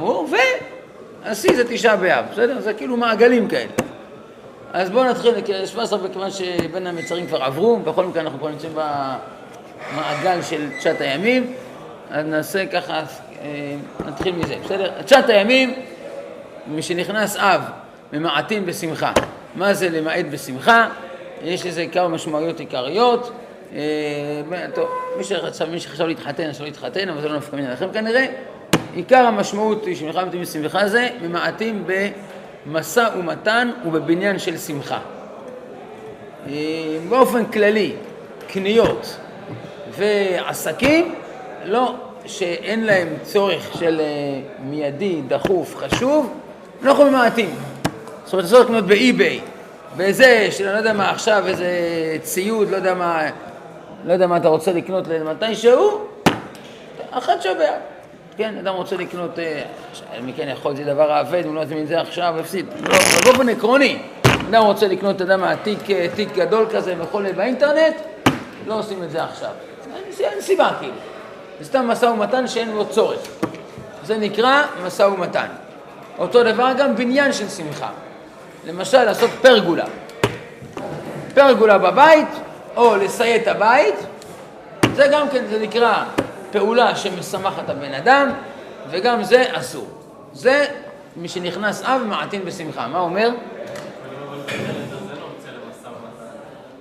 כאמור, והשיא זה תשעה באב, בסדר? זה כאילו מעגלים כאלה. אז בואו נתחיל, 17 בכיוון שבין המצרים כבר עברו, בכל מקרה אנחנו כבר נמצאים במעגל של תשעת הימים, אז נעשה ככה, אה, נתחיל מזה, בסדר? תשעת הימים, משנכנס אב, ממעטים בשמחה. מה זה למעט בשמחה? יש לזה כמה משמעויות עיקריות. אה, טוב, מי שחשב, להתחתן, אז שלא להתחתן, אבל זה לא נפקא מן לכם כנראה. עיקר המשמעות של מלחמת בשמחה זה ממעטים במשא ומתן ובבניין של שמחה. אה, באופן כללי, קניות ועסקים, לא שאין להם צורך של אה, מיידי, דחוף, חשוב, אנחנו ממעטים. זאת אומרת, לעשות קניות באי-ביי, בזה של לא יודע מה עכשיו, איזה ציוד, לא יודע מה, לא יודע מה אתה רוצה לקנות למתי שהוא, אחת שווה. כן, אדם רוצה לקנות, אה, מכן יכול, זה דבר האבד, הוא לא יזמין את זה עכשיו, הפסיד. לא, אבל באופן עקרוני, אדם רוצה לקנות, אתה יודע מה, תיק, אה, גדול כזה וכו' באינטרנט, לא עושים את זה עכשיו. אין סיבה כאילו. זה סתם משא ומתן שאין לו צורך. זה נקרא משא ומתן. אותו דבר גם בניין של שמחה. למשל לעשות פרגולה. פרגולה בבית, או לסיית הבית, זה גם כן, זה נקרא פעולה שמשמחת הבן אדם, וגם זה אסור. זה מי שנכנס אב מעטין בשמחה. מה אומר?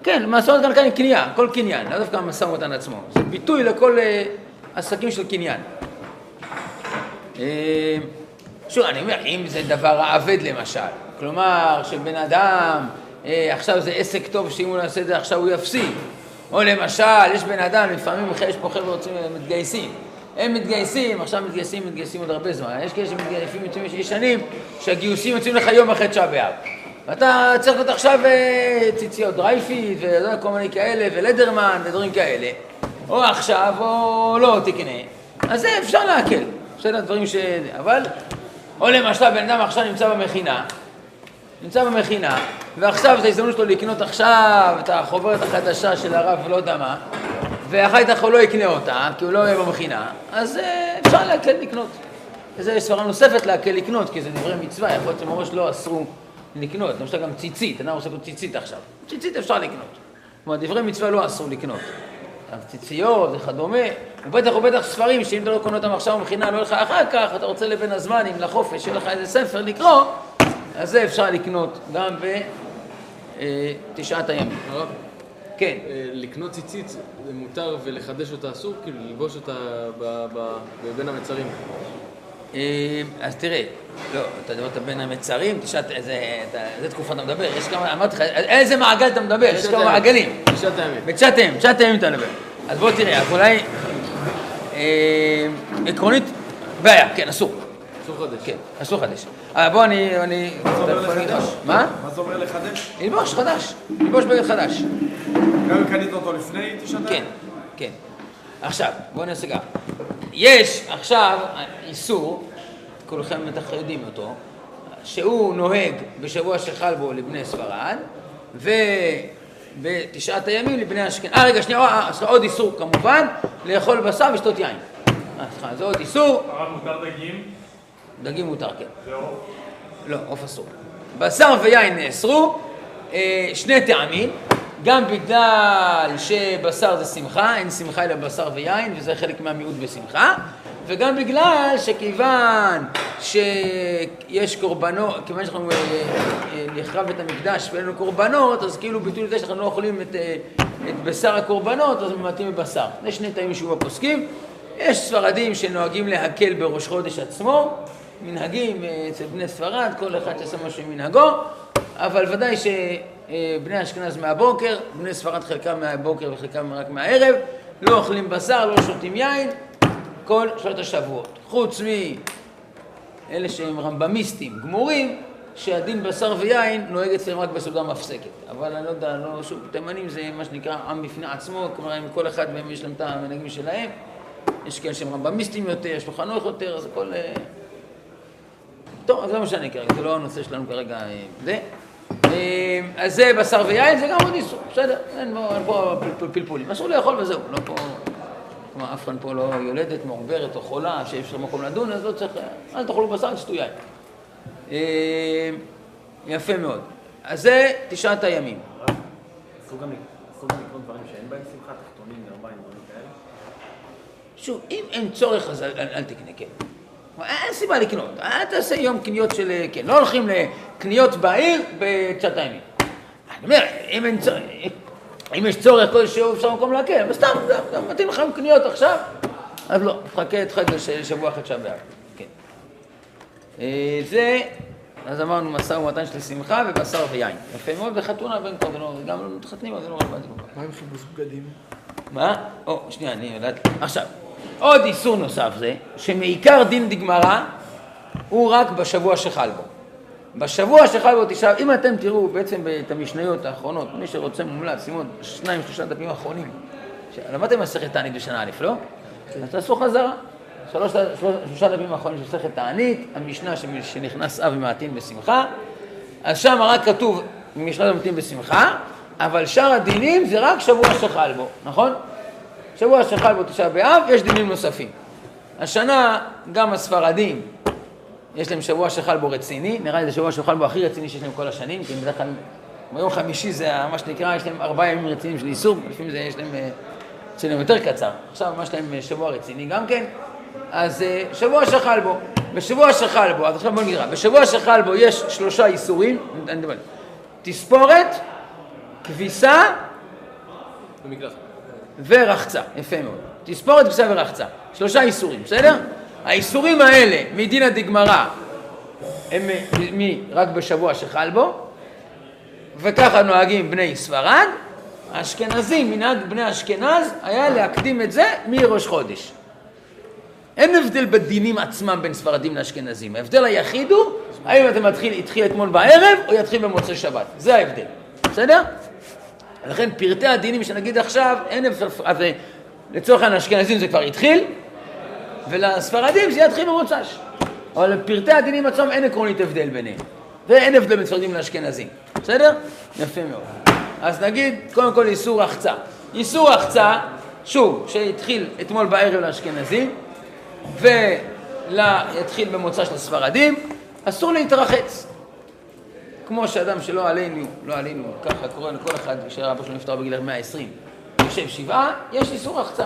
כן, משא ומתן כאן קנייה, כל קניין, לא דווקא המשא ומתן עצמו. זה ביטוי לכל uh, עסקים של קניין. Uh, שוב, אני אומר, אם זה דבר האבד למשל, כלומר, שבן אדם, אה, עכשיו זה עסק טוב שאם הוא יעשה את זה עכשיו הוא יפסיד. או למשל, יש בן אדם, לפעמים יש פה חבר'ה רוצים, מתגייסים. הם מתגייסים, עכשיו מתגייסים, מתגייסים עוד הרבה זמן. יש כאלה שמתגייסים יוצאים ישנים, שהגיוסים יוצאים לך יום אחרי תשעה באב. ואתה צריך להיות עכשיו אה, ציציות דרייפיד, וכל מיני כאלה, ולדרמן, ודברים כאלה. או עכשיו, או לא תקנה. אז זה אפשר להקל. בסדר, דברים ש... אבל... או למשל, בן אדם עכשיו נמצא במכינה, נמצא במכינה, ועכשיו זו ההזדמנות שלו לקנות עכשיו את החוברת החדשה של הרב לא יודע מה, ואחר כך הוא לא יקנה אותה, כי הוא לא יהיה במכינה, אז אה, אפשר להקל לקנות. וזו סברה נוספת להקל לקנות, כי זה דברי מצווה, יכול להיות שמראש לא אסרו לקנות. למשל גם ציצית, אדם רוצה לקנות ציצית עכשיו. ציצית אפשר לקנות. כלומר, דברי מצווה לא אסרו לקנות. ציציות וכדומה, ובטח ובטח ספרים שאם אתה לא קונה אותם עכשיו במכינה, לא יהיה לך אחר כך, אתה רוצה לבן הזמנים, לחופש, שיהיה לך איזה ספר לקרוא, אז זה אפשר לקנות גם בתשעת הימים. כן. אה, לקנות ציצית זה מותר ולחדש אותה אסור? כאילו ללבוש אותה בין המצרים. אה, אז תראה, לא, אתה דיברת בין המצרים, תשעת, איזה תקופה אתה מדבר? יש כמה, אמרתי לך, איזה מעגל אתה מדבר? יש כמה מעגלים. תשעת הימים. בתשעת הימים, תשעת הימים אתה מדבר. אז בוא תראה, אולי אה, עקרונית, בעיה, כן, אסור. אסור חדש. כן, אסור חדש. אה, בוא אני... מה זה אומר לחדש? מה? מה זה אומר לחדש? ללבוש חדש, ללבוש בגד חדש. גם אם קנית אותו לפני תשעת כן, כן. עכשיו, בואו נעשה ככה. יש עכשיו איסור, כולכם בטח יודעים אותו, שהוא נוהג בשבוע שחל בו לבני ספרד, ובתשעת הימים לבני אשכנז. אה, רגע, שנייה, אה, סליחה, עוד איסור כמובן, לאכול בשר ושתות יין. אה, סליחה, זה עוד איסור. הרב מותר דגים? דגים מותר, כן. לא, עוף אסור. בשר ויין נאסרו, אה, שני טעמים, גם בגלל שבשר זה שמחה, אין שמחה אלא בשר ויין, וזה חלק מהמיעוט בשמחה, וגם בגלל שכיוון שיש קורבנות, כיוון שאנחנו אה, אה, נחרב את המקדש ואין לנו קורבנות, אז כאילו ביטוי לזה שאנחנו לא אוכלים את, את בשר הקורבנות, אז ממעטים בבשר. זה שני טעמים שהוא הפוסקים. יש ספרדים שנוהגים להקל בראש חודש עצמו, מנהגים אה, אצל בני ספרד, כל אחד שעשה משהו מנהגו, אבל ודאי שבני אשכנז מהבוקר, בני ספרד חלקם מהבוקר וחלקם רק מהערב, לא אוכלים בשר, לא שותים יין, כל שלושת השבועות. חוץ מאלה שהם רמב"מיסטים גמורים, שהדין בשר ויין נוהג אצלם רק בסעודה מפסקת. אבל אני לא יודע, לא, שוב, תימנים זה מה שנקרא עם בפני עצמו, כלומר, עם כל אחד מהם יש להם את המנהגים שלהם. יש כאלה שהם רמב"מיסטים יותר, שולחנוך יותר, אז הכל... טוב, זה מה שאני כרגע, זה לא הנושא שלנו כרגע, אה, זה. אה, אז זה בשר ויין, זה גם עוד איסור, בסדר, אין פה פלפולים. אסור לאכול וזהו, לא פה... כלומר, אף אחד פה לא יולדת, מעוברת או חולה, שיש לך מקום לדון, אז לא צריך, אל תאכלו בשר, תשתו יין. אה, יפה מאוד. אז זה תשעת הימים. אסור גם לקנות דברים שאין בהם שמחה, תחתונים, גרביים, דברים כאלה. שוב, אם אין צורך, אז אל תקנה, כן. אין סיבה לקנות, אל תעשה יום קניות של... כן, לא הולכים לקניות בעיר בתשעת הימים. אני אומר, אם אין צורך, אם יש צורך כלשהו, אפשר מקום להקל, אבל סתם, סתם, מתאים לך קניות עכשיו, אז לא, תחכה, תחכה לשבוע אחרי תשעה באב, כן. אה, זה, אז אמרנו משא ומתן של שמחה ובשר ויין. יפה מאוד, וחתונה בין כבר, גם לא מתחתנים, אז זה לא רלוונטי. מה עם חיבוש בגדים? מה? או, שנייה, אני יודעת. עכשיו, עוד איסור נוסף זה, שמעיקר דין דגמרא הוא רק בשבוע שחל בו. בשבוע שחל בו תשעה, אם אתם תראו בעצם את המשניות האחרונות, מי שרוצה מומלץ, שימו שניים, שלושה דפים אחרונים. למדתם מסכת תענית בשנה א', לא? אז תעשו חזרה. שלוש, שלוש, שלושה דפים האחרונים של מסכת תענית, המשנה שנכנס אב ומעטין בשמחה, אז שם רק כתוב משנה ומעטין בשמחה, אבל שאר הדינים זה רק שבוע שחל בו, נכון? שבוע שחל בו תשעה באב, יש דינים נוספים. השנה גם הספרדים, יש להם שבוע שחל בו רציני, נראה לי זה שבוע שחל בו הכי רציני שיש להם כל השנים, כי בדרך כלל ביום חמישי זה מה שנקרא, יש להם ארבעה ימים רציניים של איסור, לפעמים זה יש להם, אצלם יותר קצר. עכשיו ממש להם שבוע רציני גם כן, אז שבוע שחל בו. בשבוע שחל בו, אז עכשיו בוא נקרא, בשבוע שחל בו יש שלושה איסורים, תספורת, כביסה במקלחת. ורחצה, יפה מאוד. תספורת, כביסה ורחצה. שלושה איסורים, בסדר? האיסורים האלה מדינא דגמרא הם מ- רק בשבוע שחל בו, וככה נוהגים בני ספרד. האשכנזים, מנהג בני אשכנז, היה להקדים את זה מראש חודש. אין הבדל בדינים עצמם בין ספרדים לאשכנזים. ההבדל היחיד הוא, האם אתה מתחיל, התחיל אתמול בערב, או יתחיל במוצאי שבת. זה ההבדל, בסדר? לכן פרטי הדינים שנגיד עכשיו, אין הבדל, אז לצורך העניין האשכנזים זה כבר התחיל, ולספרדים זה יתחיל במוצ"ש. אבל פרטי הדינים עצמם אין עקרונית הבדל ביניהם. ואין הבדל בין ספרדים לאשכנזים, בסדר? יפה מאוד. אז נגיד, קודם כל איסור רחצה. איסור רחצה, שוב, שהתחיל אתמול בערב לאשכנזים, ויתחיל במוצא של הספרדים, אסור להתרחץ. כמו שאדם שלא עלינו, לא עלינו, ככה קורה לכל אחד כשאבא שלו נפטר בגיל 120, יושב שבעה, יש איסור רחצה.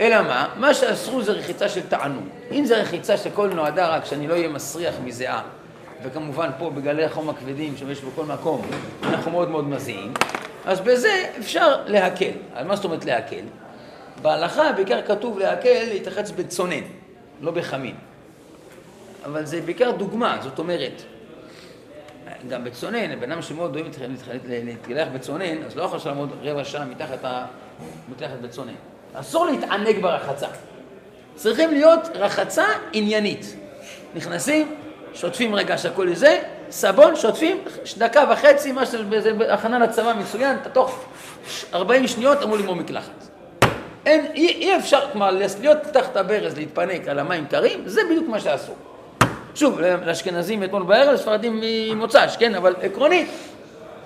אלא מה? מה שאסרו זה רחיצה של תענוג. אם זה רחיצה שכל נועדה רק שאני לא אהיה מסריח מזיעה, וכמובן פה בגלי החום הכבדים שיש בכל מקום, אנחנו מאוד מאוד מזיעים, אז בזה אפשר להקל. על מה זאת אומרת להקל? בהלכה בעיקר כתוב להקל להתרחץ בצונן, לא בחמין. אבל זה בעיקר דוגמה, זאת אומרת, גם בצונן, בן אדם שמאוד אוהב להתגלח בצונן, אז לא יכול לעמוד רבע שעה מתחת המקלחת בצונן. אסור להתענג ברחצה. צריכים להיות רחצה עניינית. נכנסים, שוטפים רגע שהכל זה, סבון, שוטפים, דקה וחצי, מה שזה הכנה לצבא מצוין, אתה תוך 40 שניות אמור לגמור מקלחת. אין, אי, אי אפשר, כלומר, להיות תחת הברז, להתפנק על המים קרים, זה בדיוק מה שאסור. שוב, לאשכנזים אתמול בערב, לספרדים ממוצ"ש, כן? אבל עקרונית,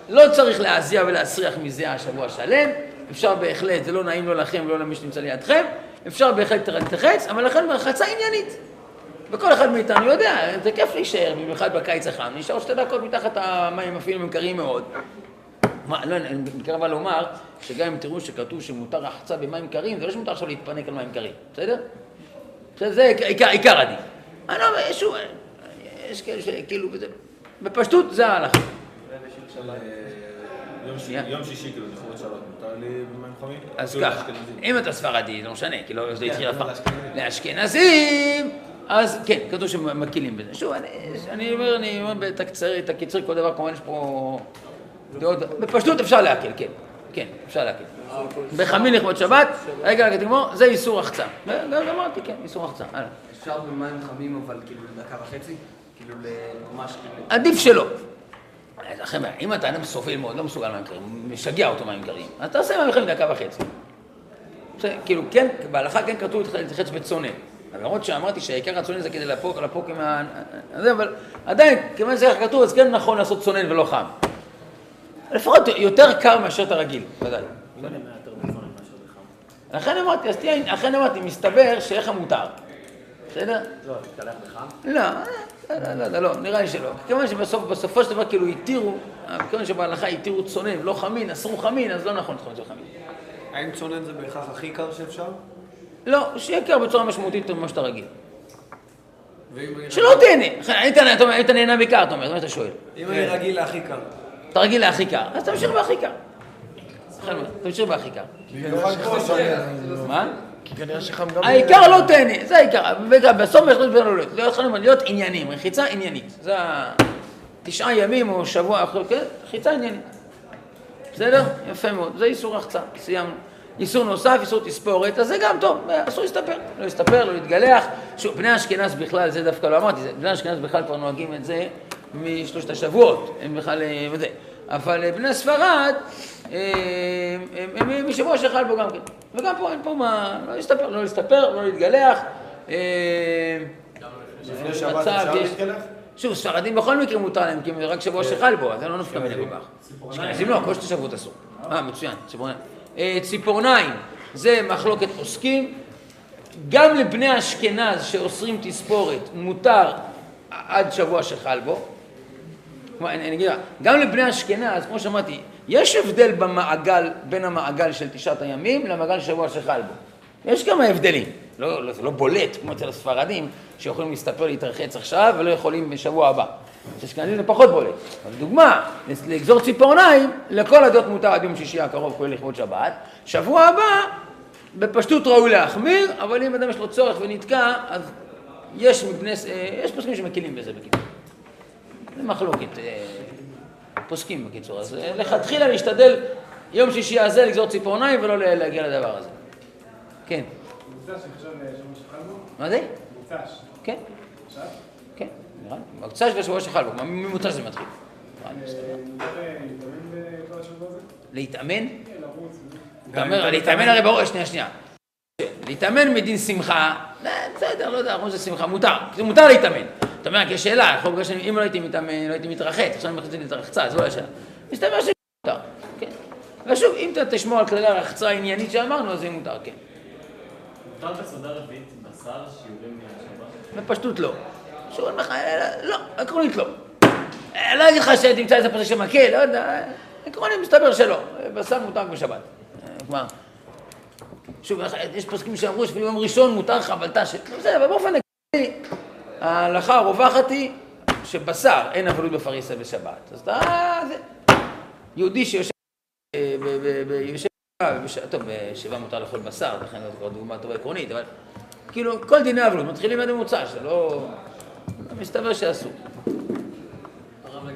לא צריך להזיע ולהסריח מזיעה שבוע שלם, אפשר בהחלט, זה לא נעים לא לכם ולא למי שנמצא לידכם, אפשר בהחלט להתרחץ, אבל לכן מרחצה עניינית. וכל אחד מאיתנו יודע, זה כיף להישאר, במיוחד בקיץ החם, נשאר שתי דקות מתחת המים, אפילו הם קרים מאוד. מה, לא, אני מתקרב לומר, שגם אם תראו שכתוב שמותר רחצה במים קרים, זה לא שמותר עכשיו להתפנק על מים קרים, בסדר? זה עיקר, הדין. אני לא שוב, יש כאלה שכאילו, בפשטות זה ההלכה. יום שישי, כאילו, לכבוד שבת, מותר לי במים חמים? אז כאילו ככה. אם אתה ספרדי, לא משנה, כי לא זה התחיל אף פעם. לאשכנזים. אז כן, כתוב שמקילים בזה. שוב, אני- אני אומר, אני אומר את את הקיצור, כל דבר, כמובן יש פה דעות, בפשטות אפשר להקל, כן, כן, אפשר להקל. בחמין לכבוד שבת, רגע, רגע, תגמור, זה איסור רחצה. גם אמרתי, כן, איסור הלאה. אפשר במים חמים אבל כאילו לדקה וחצי? כאילו ממש כאילו... עדיף שלא. חבר'ה, אם אתה אדם סובל מאוד, לא מסוגל מים קרים, משגע אותו מים קרים, אז תעשה מים קרים דקה וחצי. כאילו, כן, בהלכה כן כתוב להתרחץ בצונן. למרות שאמרתי שהעיקר הצונן זה כדי לפוק, לפוק עם ה... זה, אבל עדיין, כיוון שזה כתוב, אז כן נכון לעשות צונן ולא חם. לפחות יותר קר מאשר את הרגיל, ודאי. לכן אמרתי, אז תהיה, לכן אמרתי, מסתבר שאיך המותר. בסדר? לא, תתקלח בחם? לא, לא, לא, לא, לא, לא, נראה לי שלא. כיוון שבסוף, בסופו של דבר כאילו התירו, כיוון שבהלכה התירו צונן, לא חמין, אסרו חמין, אז לא נכון לטחון של חמין. האם צונן זה בהכרח הכי קר שאפשר? לא, שיהיה קר בצורה משמעותית ממה שאתה רגיל. שלא תהנה. היית נהנה בעיקר, אתה אומר, זה מה שאתה שואל. אם אני רגיל להכי קר. אתה רגיל להכי קר, אז תמשיך בהכי קר. תמשיך בהכי קר. מה? העיקר לא תהנה, זה העיקר. בסוף יש לנו לא להיות חייבים להיות עניינים, רחיצה עניינית. זה התשעה ימים או שבוע אחרי, כן? רחיצה עניינית. בסדר? יפה מאוד. זה איסור רחצה, סיימנו. איסור נוסף, איסור תספורת, אז זה גם טוב, אסור להסתפר. לא להסתפר, לא להתגלח. שוב, בני אשכנז בכלל, זה דווקא לא אמרתי, בני אשכנז בכלל כבר נוהגים את זה משלושת השבועות. הם בכלל, אה, וזה. אבל אה, בני ספרד, אה, הם- משבוע שחל בו גם כן. וגם פה אין פה מה, לא להסתפר, לא להסתפר, לא להתגלח. אה, לפני שבת מצב, אפשר להתקלח? שוב, ספרדים בכל מקרה מותר להם, כי רק שבוע שחל בו, אז לא נפקא מיני כל כך. אשכנזים לא, כל שתי שבועות אסור. אה, מצוין, ציפורניים. אה, ציפורניים, זה מחלוקת פוסקים. גם לבני אשכנז שאוסרים תספורת מותר עד שבוע שחל בו. אני אגיד לך, גם לבני אשכנז, כמו שאמרתי, יש הבדל במעגל, בין המעגל של תשעת הימים למעגל שבוע שחל בו. יש כמה הבדלים. לא, לא, זה לא בולט כמו אצל הספרדים, שיכולים להסתפר להתרחץ עכשיו ולא יכולים בשבוע הבא. אצל אשכנזים זה פחות בולט. אבל דוגמה, לגזור ציפורניים, לכל הדעות מותר עד יום שישי הקרוב, כולל לכבוד שבת. שבוע הבא, בפשטות ראוי להחמיר, אבל אם אדם יש לו צורך ונתקע, אז יש מבני, אה, יש פוסקים שמקילים בזה בקיצור. זה מחלוקת. אה, פוסקים בקיצור. אז אה, לכתחילה להשתדל יום שישי הזה לגזור ציפורניים ולא להגיע לדבר הזה. כן. מוצ"ש עכשיו שבוע שחל בו? מה זה? מוצ"ש. כן, עכשיו? כן. נראה לי. מוצ"ש ושבוע שחל בו. ממוצ"ש זה מתחיל. אה, להתאמן? כן, לרוץ. אתה אומר, להתאמן הרי ברור, שנייה, שנייה. להתאמן מדין שמחה, אה, בסדר, לא יודע, אנחנו זה שמחה, מותר, זה מותר להתאמן. אתה אומר, כי יש שאלה, יכול להיות שאם לא הייתי מתאמן, לא הייתי מתרחץ, עכשיו אני מחליט להתרחצה, זו לא השאלה. מסתבר שמותר, כן. ושוב, אם אתה תשמור על כללי הרחצה העניינית שאמרנו, אז זה מותר, כן. מותר בסעודה רביעית בשר שיעורים מהשבת? בפשטות לא. אומר לך, אה, לא, עקרונית לא. אה, לא אגיד לך שתמצא איזה פרק שמקל, לא יודע, עקרונית מסתבר שלא. בשר מותר בשבת. אה, כלומר, שוב, יש פוסקים שאמרו שאפילו יום ראשון מותר חבלתה של... בסדר, אבל באופן עקרוני, ההלכה הרווחת היא שבשר אין אבלות בפריסה בשבת. אז אתה... זה... יהודי שיושב... אה, יושב... טוב, בשבעה מותר לאכול בשר, לכן זו כבר דוגמה טובה עקרונית, אבל כאילו, כל דיני אבלות מתחילים עד המוצא, זה לא... מסתבר שאסור. הרב,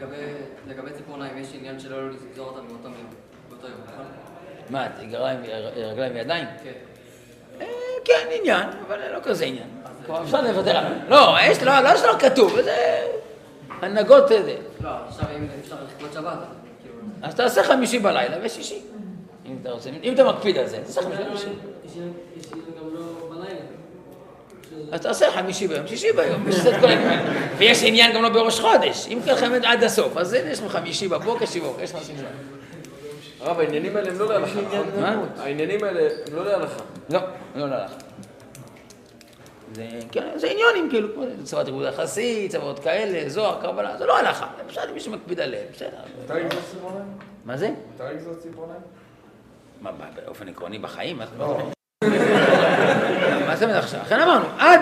לגבי- ציפורניים, יש עניין שלא לגזור אותם באותו יום, נכון? מה, רגליים, רגליים וידיים? כן. אה, כן, עניין, אבל לא כזה עניין. כלומר, אפשר לוותר עליו. לא, יש, לא, לא שלא כתוב, זה הנהגות זה. לא, עכשיו אם אפשר לכבוד שבת, אז כאילו... אז תעשה חמישי בלילה ושישי. אם אתה רוצה, אם אתה מקפיד על זה, תעשה חמישי בלילה. לא בלילה. אז תעשה חמישי ביום, שישי ביום, יש את כל העניין. ויש עניין גם לא בראש חודש. אם ככה באמת עד הסוף, אז הנה, יש לך חמישי בבוקר, שישי בבוקר, יש לך שם. הרב, העניינים האלה הם לא להלכה? העניינים האלה הם לא להלכה. לא, לא, לא, לא. זה, כן, זה עניונים, כאילו, כמו זה, צוות ריבוד יחסי, צוות כאלה, זוהר, קרבלה, זה לא הלכה, זה בסדר, מי שמקפיד עליהם, בסדר. מותר לגזור ציפורניים? מה זה? מותר לגזור ציפורניים? מה, באופן עקרוני בחיים? מה מה זה עכשיו? לכן אמרנו, עד,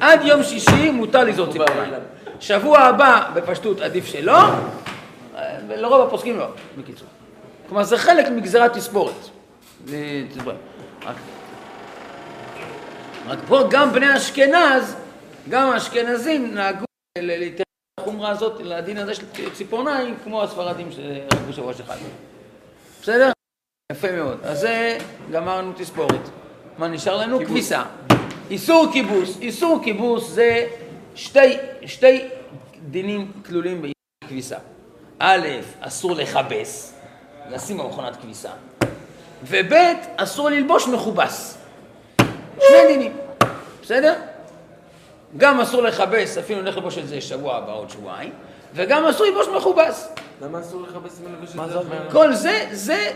עד יום שישי מותר לזרות ציפורניים. שבוע הבא, בפשטות, עדיף שלא, אה, ולרוב הפוסקים לא, בקיצור. כלומר, זה חלק מגזירת תספורת. זה. רק, רק פה גם בני אשכנז, גם האשכנזים נהגו להתייחס לחומרה הזאת, לדין הזה של ציפורניים, כמו הספרדים שרק בשבוע שחל. בסדר? יפה מאוד. אז זה, גמרנו תספורת. מה נשאר לנו? כביסה. איסור כיבוס. איסור כיבוס זה שתי, שתי דינים כלולים באיסור כביסה. א', אסור לכבס, לשים במכונת כביסה. וב', אסור ללבוש מכובס. שני דינים, בסדר? גם אסור לכבס, אפילו נלך ללבוש את זה שבוע הבא, עוד שבועיים, וגם אסור ללבוש מכובס. למה אסור לכבס ולבש את זה? כל זה, זה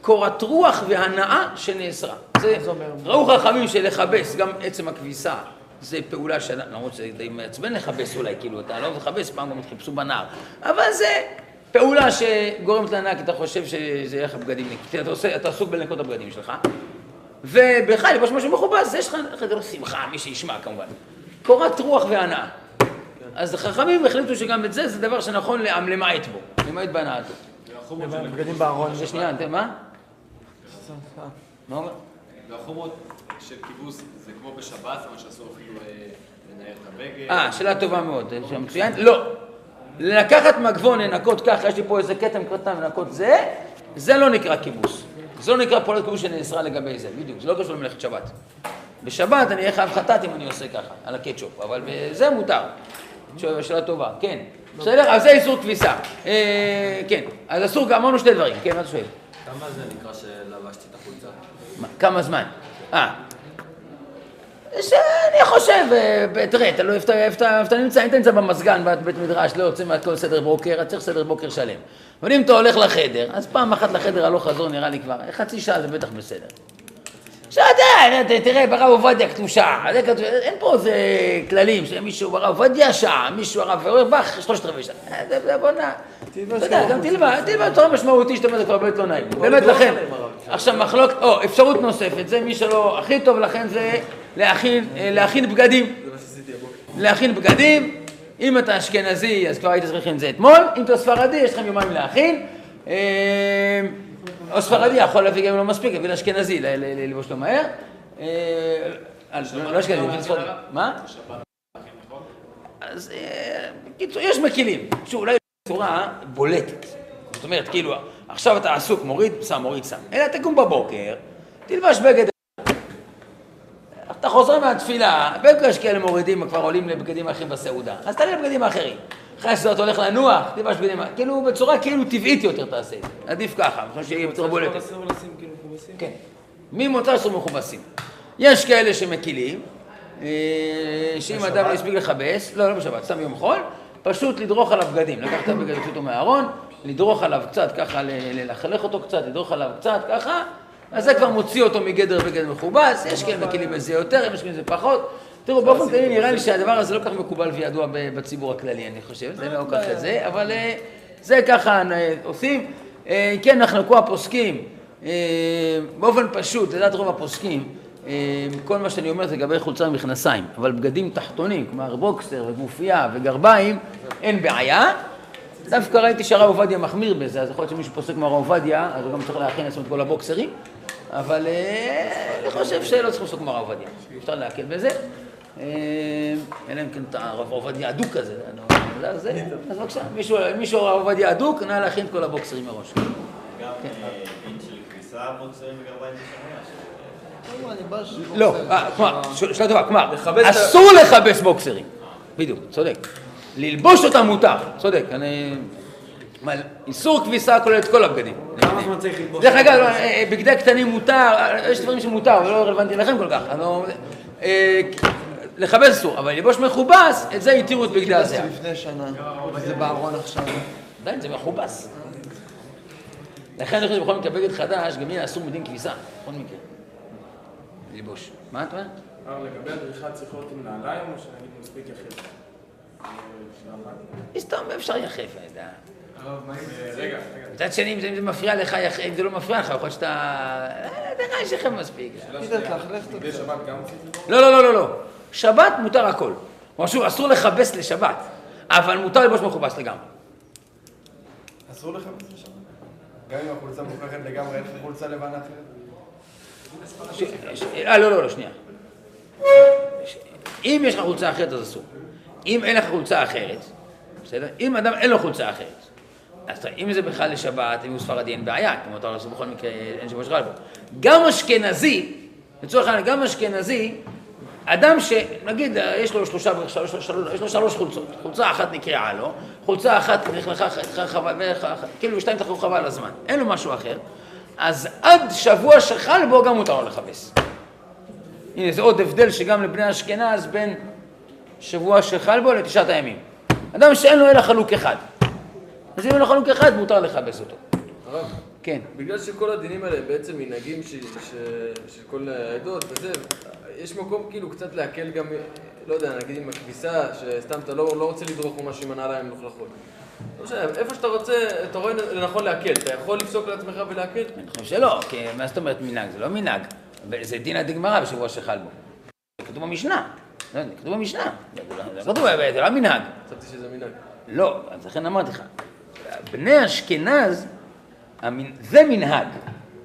קורת רוח והנאה שנאסרה. זה, ראו חכמים שלכבס, גם עצם הכביסה, זה פעולה של... למרות שזה די מעצבן לכבס אולי, כאילו, אתה לא מכבס, פעם גם חיפשו בנהר. אבל זה פעולה שגורמת להנאה, כי אתה חושב שזה יהיה לך בגדים נקיים. אתה, עסוק בלנקות הבגדים שלך, ובך לבוש משהו מכובס, יש לך חדר שמחה, מי שישמע כמובן. קורת רוח והנאה. אז חכמים החליטו שגם את זה, זה דבר שנכון למעט בו, למעט בהנאתו. בגדים בארון. זה שנייה, מה? מה אומר? והחומות של כיבוס זה כמו בשבת, מה שאסור אפילו אה, לנער את הבגד. אה, שאלה טובה מאוד, זה מצוין. לא. לקחת מגבון, לנקות ככה, יש לי פה איזה כתם קטן, לנקות זה, זה לא נקרא כיבוס. זה לא נקרא פעולת כיבוס שנאסרה לגבי זה, בדיוק, זה לא קשור למלאכת שבת. בשבת אני אהיה חייב חטאת אם אני עושה ככה, על הקטשופ, אבל בזה מותר. שאלה- טובה, כן. בסדר? אז זה איסור כביסה. אה, כן, אז אסור, אמרנו שתי דברים, כן, מה אתה שואל? כמה זה נקרא שלבשתי את החולצה? מה, כמה זמן? אה. שאני חושב, אה, תראה, אתה לא איפה אתה- נמצא, אם אתה נמצא במזגן, בבית מדרש, לא יוצא מהכל סדר בוקר, אתה צריך סדר בוקר שלם. אבל אם אתה הולך לחדר, אז פעם אחת לחדר הלוך חזור נראה לי כבר, חצי שעה זה בטח בסדר. עכשיו אתה, ת- תראה, ברב עובדיה כתוב, אין פה איזה כללים, שמישהו ברב עובדיה שעה, מישהו הרב אורבך שלושת רבעי שעה, אה, זה- בוא'נה, אתה יודע, גם תלמד, תלמד תורה משמעותי, שאתה אומר, זה כבר באמת לא נעים, באמת לכן, עכשיו מחלוקת, או, אפשרות נוספת, זה מי שלא הכי טוב, לכן זה להכין, אה, להכין בגדים, להכין בגדים, אם אתה אשכנזי, אז כבר היית צריך להכין את זה אתמול, אם אתה ספרדי, יש לכם יומיים להכין. אה, או ספרדי יכול להביא גם אם לא מספיק, להביא לאשכנזי, ללבוש לו מהר. אה, לא אשכנזי, ספרדי. מה? אז אה, בקיצור, יש מקילים, שאולי בצורה בולטת. זאת אומרת, כאילו, עכשיו אתה עסוק, מוריד, שם, מוריד, שם. אלא תקום בבוקר, תלבש בגד אתה חוזר מהתפילה, בגלל שכאלה מורידים כבר עולים לבגדים אחרים בסעודה, אז תעלה לבגדים האחרים. אחרי שזה אתה הולך לנוח, תלבש בגדים, כאילו בצורה כאילו טבעית יותר תעשה את זה. עדיף ככה, אני חושב שיהיה בצורה בולטת. כאילו? כן. ממוצא אסור מכובסים. יש כאלה שמקילים, אה, שאם אדם לא הספיק לכבס, לא, לא בשבת, סתם יום חול, פשוט לדרוך עליו בגדים, לקחת להוציא אותו מהארון, לדרוך עליו קצת, ככה ללכלך אותו קצת, לדרוך עליו קצת, ככה, אז זה כבר מוציא אותו מגדר בגד מכובס, יש כאלה מקילים בזה יותר, יש כאלה פחות. תראו, באופן כללי נראה לי שהדבר הזה לא כל כך מקובל וידוע בציבור הכללי, אני חושב, זה לא כך זה, אבל אה, זה ככה עושים. אה, כן, נחלקו הפוסקים, אה, באופן פשוט, לדעת רוב הפוסקים, כל מה שאני אומר זה לגבי חולצה ומכנסיים, אבל בגדים תחתונים, כלומר בוקסר וגופייה וגרביים, אין בעיה. דווקא ראיתי שהרב עובדיה מחמיר בזה, אז יכול להיות שמישהו פוסק כמו הרב עובדיה, אז הוא גם צריך להכין לעצמו את כל הבוקסרים, אבל אה, אני חושב שלא צריך לפסוק כמו הרב עובדיה, אפשר להקל בזה. אה, אלא אם כן הרב עובדיה אדוק כזה, לא- אז זה- אז בבקשה, מישהו הרב עובדיה אדוק, נא להכין את כל הבוקסרים מראש. גם אה, דין של כביסה, בוקסרים וגרביים בשמש. לא, כלומר, שאלה טובה, כלומר, אסור לכבס בוקסרים. בדיוק, צודק. ללבוש אותם מותר, צודק. אני... מה, איסור כביסה כולל את כל הבגדים. כמה זמן צריך ללבוש? דרך אגב, אה, בגדי קטנים מותר, אה, יש דברים שמותר, אבל לא רלוונטי לכם כל כך. לא- אה, לכבס אסור, אבל ללבוש מכובס, את זה התירו את בגדי הזיעה. לפני שנה, וזה בארון עכשיו. עדיין זה מכובס. לכן אני חושב שבכל מקרה בגד חדש, גם יהיה אסור מדין כביסה, בכל מקרה. ללבוש. מה אתה אומר? לגבי הדריכה צריך להיות עם נעליים או שנגיד מספיק יחיד? סתם אפשר יחף, אני יודע. רגע. מצד שני, אם זה- מפריע לך, אם זה לא מפריע לך, יכול להיות שאתה... אה, נראה לי שכם מספיק. תדעת לך. בשבת גם צריך ללבוש? לא, לא, לא, לא, לא. שבת מותר הכל. כלומר, שוב, אסור לכבס לשבת, אבל מותר ללבוש מכובס לגמרי. אסור לך בזה שבת? גם אם החולצה מוכרחת לגמרי, אין חולצה לבנה אחרת? אה, לא, לא, לא, שנייה. אם יש לך חולצה אחרת, אז אסור. אם אין לך חולצה אחרת, בסדר? אם אדם אין לו חולצה אחרת, אז אתה- אם זה בכלל לשבת, אם הוא ספרדי, אין בעיה, כי מותר לעשות בכל מקרה, אין שבוע שלך בו. גם אשכנזי, לצורך העניין, גם אשכנזי, אדם שנגיד יש לו שלושה, שלוש, שלוש, יש לו שלוש חולצות, חולצה אחת נקרעה לו, חולצה אחת חבל, כאילו שתיים תחלו חבל הזמן, אין לו משהו אחר, אז עד שבוע שחל בו גם מותר לו לכבס. הנה זה עוד הבדל שגם לבני אשכנז בין שבוע שחל בו לתשעת הימים. אדם שאין לו אלא חלוק אחד. אז אם אין לו חלוק אחד מותר לכבס אותו. כן. בגלל שכל הדינים האלה בעצם מנהגים ש- ש- של כל העדות וזה, יש מקום כאילו קצת להקל גם, לא יודע, נגיד עם הכביסה, שסתם אתה לא, לא רוצה לדרוך ממש עם הנעליים מלוכלכות. לא משנה, איפה שאתה רוצה, אתה רואה לנכון להקל, אתה יכול לפסוק לעצמך ולהקל? אני חושב שלא, כי מה זאת אומרת מנהג? זה לא מנהג. זה דינא דגמרא בשבוע שחל בו. זה כתוב במשנה. לא, זה כתוב במשנה. זה לא- זה כתוב, זה מנהג. חשבתי שזה מנהג. לא, אז לכן אמרתי לך. בני אשכנז, זה מנהג.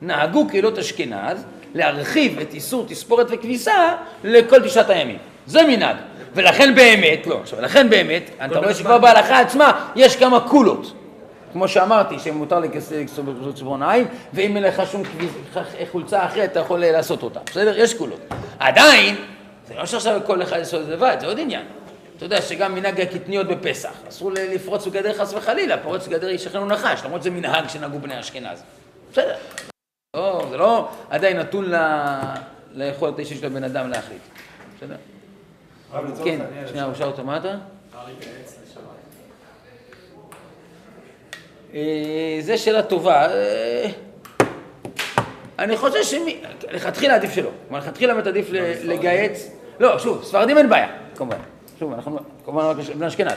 נהגו קהילות אשכנז להרחיב את איסור תספורת וכביסה לכל תשעת הימים. זה מנהג. ולכן באמת, לא, עכשיו, לכן באמת, אתה רואה שכבר בהלכה עצמה יש כמה קולות. כמו שאמרתי, שמותר לכסות ציפורניים, ואם אין לך שום חולצה אחרת, אתה יכול לעשות אותה. בסדר? יש קולות. עדיין, זה לא שעכשיו כל אחד יעשה את זה לבד, זה עוד עניין. אתה יודע שגם מנהג הקטניות בפסח, אסור לפרוץ בגדר חס וחלילה, פורץ בגדר איש אחינו נחש, למרות שזה מנהג שנהגו בני אשכנז. בסדר. לא, זה לא עדיין נתון ל- ליכולת האישית של הבן אדם להחליט. בסדר? כן, שנייה, אושר אותו, מה אתה? אה, זה שאלה טובה. אני חושב שלכתחילה עדיף שלא. כלומר, לכתחילה באמת עדיף ל- לגייץ... לא, שוב, ספרדים אין בעיה, כמובן. שוב, אנחנו כמובן רק בני אשכנז.